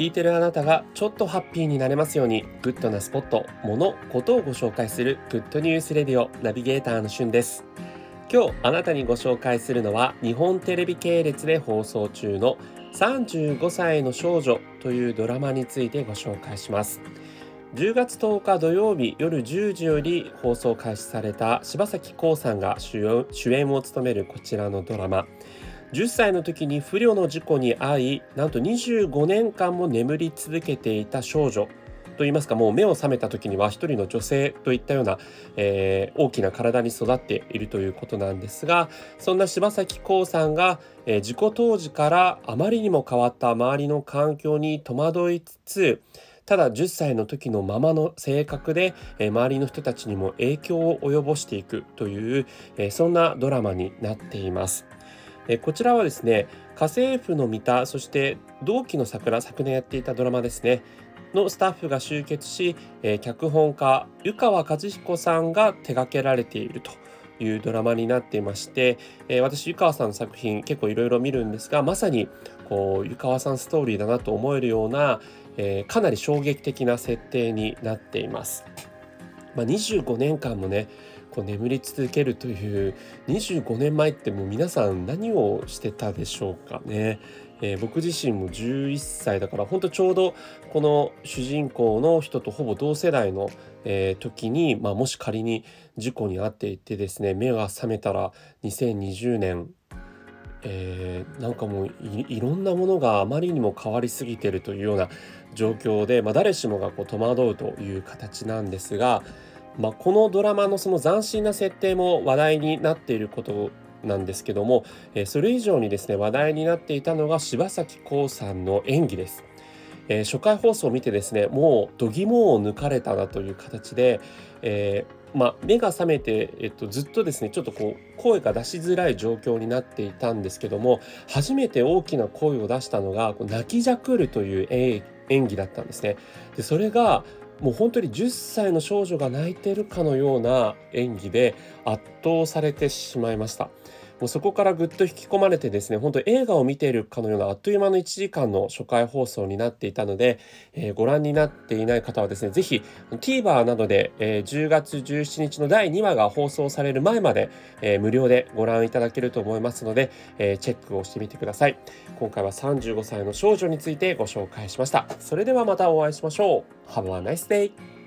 聞いてるあなたがちょっとハッピーになれますようにグッドなスポット、物、ことをご紹介するグッドニュースレディオナビゲーターのしゅんです。今日あなたにご紹介するのは日本テレビ系列で放送中の35歳の少女というドラマについてご紹介します。10月10日土曜日夜10時より放送開始された柴咲コウさんが主演を務めるこちらのドラマ。10歳の時に不慮の事故に遭いなんと25年間も眠り続けていた少女といいますかもう目を覚めた時には一人の女性といったような、えー、大きな体に育っているということなんですがそんな柴咲コウさんが、えー、事故当時からあまりにも変わった周りの環境に戸惑いつつただ10歳の時のままの性格で、え周りの人たちにも影響を及ぼしていくという、えそんなドラマになっています。えこちらはですね家政婦の三田そして同期の桜昨年やっていたドラマですねのスタッフが集結し、え脚本家湯川和彦さんが手掛けられているというドラマになっていまして、え私湯川さんの作品結構いろいろ見るんですがまさにこう湯川さんストーリーだなと思えるような、えかなり衝撃的な設定になっています。まあ、25年間もねこう眠り続けるという25年前ってもう皆さん何をしてたでしょうかね。えー、僕自身も11歳だから本当ちょうどこの主人公の人とほぼ同世代の、えー、時に、まあ、もし仮に事故に遭っていてですね目が覚めたら2020年えー、なんかもういろんなものがあまりにも変わりすぎてるというような状況で、まあ、誰しもがこう戸惑うという形なんですが、まあ、このドラマのその斬新な設定も話題になっていることなんですけども、えそれ以上にですね話題になっていたのが柴咲コウさんの演技です。え、初回放送を見てですねもう度肝を抜かれたなという形で、えー、まあ、目が覚めて、えっと、ずっとですねちょっとこう声が出しづらい状況になっていたんですけども初めて大きな声を出したのが泣きじゃくるという演技だったんですね。でそれがもう本当に10歳の少女が泣いてるかのような演技で圧倒されてしまいました。もうそこからぐっと引き込まれてですね本当映画を見ているかのようなあっという間の1時間の初回放送になっていたので、えー、ご覧になっていない方はですね是非 TVer などで、えー、10月17日の第2話が放送される前まで、えー、無料でご覧いただけると思いますので、えチェックをしてみてください。今回は35歳の少女についてご紹介しました。それではまたお会いしましょう。Have a nice day!